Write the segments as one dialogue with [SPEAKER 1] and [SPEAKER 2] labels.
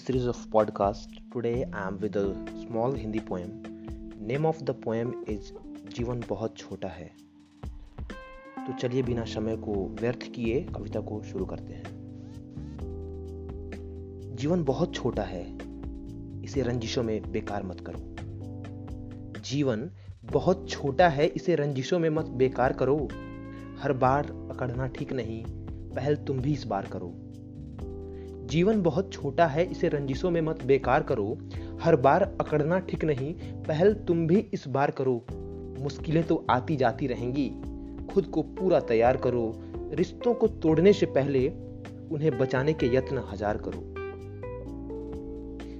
[SPEAKER 1] this series of podcast, today I am with a small Hindi poem. Name of the poem is जीवन बहुत छोटा है. तो चलिए बिना समय को व्यर्थ किए कविता को शुरू करते हैं। जीवन बहुत छोटा है। इसे रंजिशों में बेकार मत करो। जीवन बहुत छोटा है इसे रंजिशों में मत बेकार करो। हर बार अकड़ना ठीक नहीं। पहल तुम भी इस बार करो। जीवन बहुत छोटा है, इसे रंजिशों में मत बेकार करो। हर बार अकड़ना ठीक नहीं, पहल तुम भी इस बार करो। मुश्किलें तो आती जाती रहेंगी। खुद को पूरा तैयार करो। रिश्तों को तोड़ने से पहले उन्हें बचाने के यत्न हज़ार करो।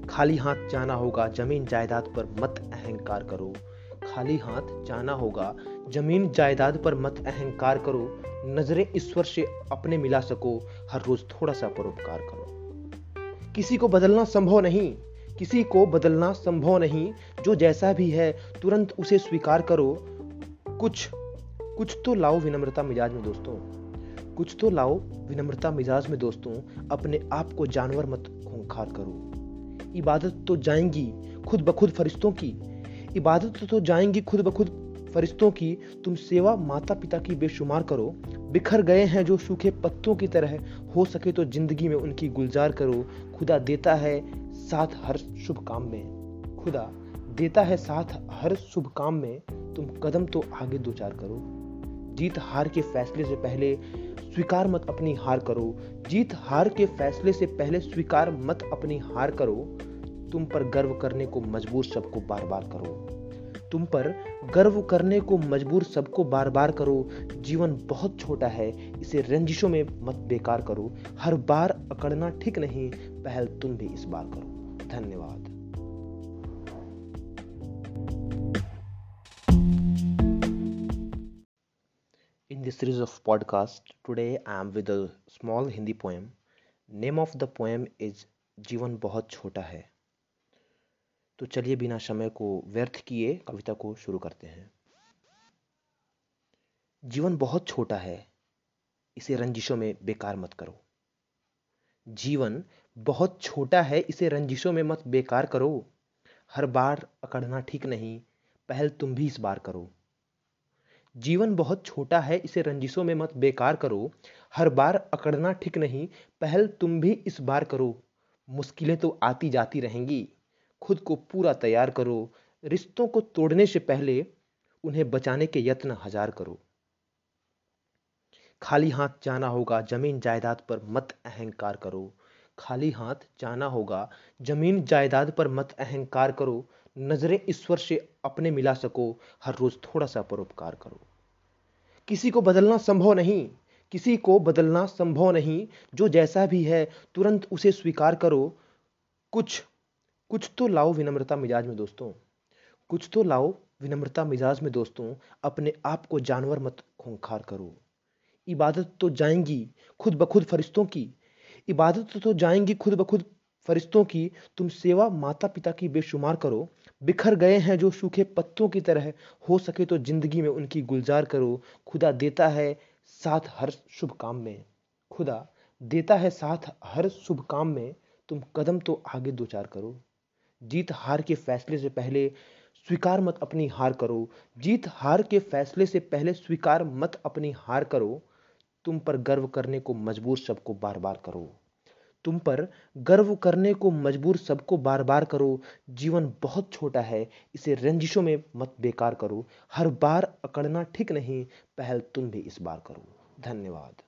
[SPEAKER 1] खाली हाथ जाना होगा, ज़मीन जायदाद पर मत अहंकार करो। खाली हाथ जाना होगा, ज़मीन जायदाद पर मत अहंकार करो। नज़रें ईश्वर से अपने मिला सको। हर रोज थोड़ा सा परोपकार करो। किसी को बदलना संभव नहीं, किसी को बदलना संभव नहीं। जो जैसा भी है, तुरंत उसे स्वीकार करो। कुछ कुछ तो लाओ विनम्रता मिजाज में दोस्तों। कुछ तो लाओ विनम्रता मिजाज में दोस्तों। अपने आप को जानवर मत खूंखार करो। इबादत तो जाएँगी खुद ब खुद फरिश्तों की। इबादत तो जाएँगी खुद ब खुद फरिश्तों की, तुम सेवा माता पिता की बेशुमार करो। बिखर गए हैं जो सूखे पत्तों की तरह। हो सके तो ज़िंदगी में उनकी गुलजार करो। खुदा देता है साथ हर शुभ काम में। खुदा देता है साथ हर शुभ काम में। तुम कदम तो आगे दो चार करो। जीत हार के फैसले से पहले स्वीकार मत अपनी हार करो। जीत हार के फैसले से पहले स्वीकार मत अपनी हार करो। तुम पर गर्व करने को मजबूर सबको बार बार करो। तुम पर गर्व करने को मजबूर सबको बार बार करो। जीवन बहुत छोटा है इसे रंजिशों में मत बेकार करो। हर बार अकड़ना ठीक नहीं पहल तुम भी इस बार करो। धन्यवाद। In this series of podcast, today I am with a small Hindi poem. Name of the poem is जीवन बहुत छोटा है. तो चलिए बिना समय को व्यर्थ किए कविता को शुरू करते हैं। जीवन बहुत छोटा है, इसे रंजिशों में बेकार मत करो। जीवन बहुत छोटा है, इसे रंजिशों में मत बेकार करो। हर बार अकड़ना ठीक नहीं, पहल तुम भी इस बार करो। जीवन बहुत छोटा है, इसे रंजिशों में मत बेकार करो। हर बार अकड़ना ठीक नहीं, पहल तुम भी इस बार करो। मुश्किलें तो आती जाती रहेंगी। खुद को पूरा तैयार करो। रिश्तों को तोड़ने से पहले उन्हें बचाने के यत्न हज़ार करो। खाली हाथ जाना होगा, ज़मीन जायदाद पर मत अहंकार करो। खाली हाथ जाना होगा, ज़मीन जायदाद पर मत अहंकार करो। नज़रें ईश्वर से अपने मिला सको, हर रोज थोड़ा सा परोपकार करो। किसी को बदलना संभव नहीं, किसी को बदलना संभव नहीं। जो जैसा भी है, तुरंत उसे स्वीकार करो। कुछ कुछ तो लाओ विनम्रता मिजाज में दोस्तों। कुछ तो लाओ विनम्रता मिजाज में दोस्तों, अपने आप को जानवर मत खूंखार करो। इबादत तो जाएँगी खुद ब खुद फरिश्तों की। इबादत तो जाएँगी खुद ब खुद फरिश्तों की। तुम सेवा माता पिता की बेशुमार करो। बिखर गए हैं जो सूखे पत्तों की तरह। हो सके तो ज़िंदगी में उनकी गुलजार करो। खुदा देता है साथ हर शुभ काम में। खुदा देता है साथ हर शुभ काम में। तुम कदम तो आगे दो चार करो। जीत हार के फैसले से पहले स्वीकार मत अपनी हार करो। जीत हार के फैसले से पहले स्वीकार मत अपनी हार करो। तुम पर गर्व करने को मजबूर सबको बार बार करो। तुम पर गर्व करने को मजबूर सबको बार बार करो। जीवन बहुत छोटा है, इसे रंजिशों में मत बेकार करो। हर बार अकड़ना ठीक नहीं, पहल तुम भी इस बार करो। धन्यवाद।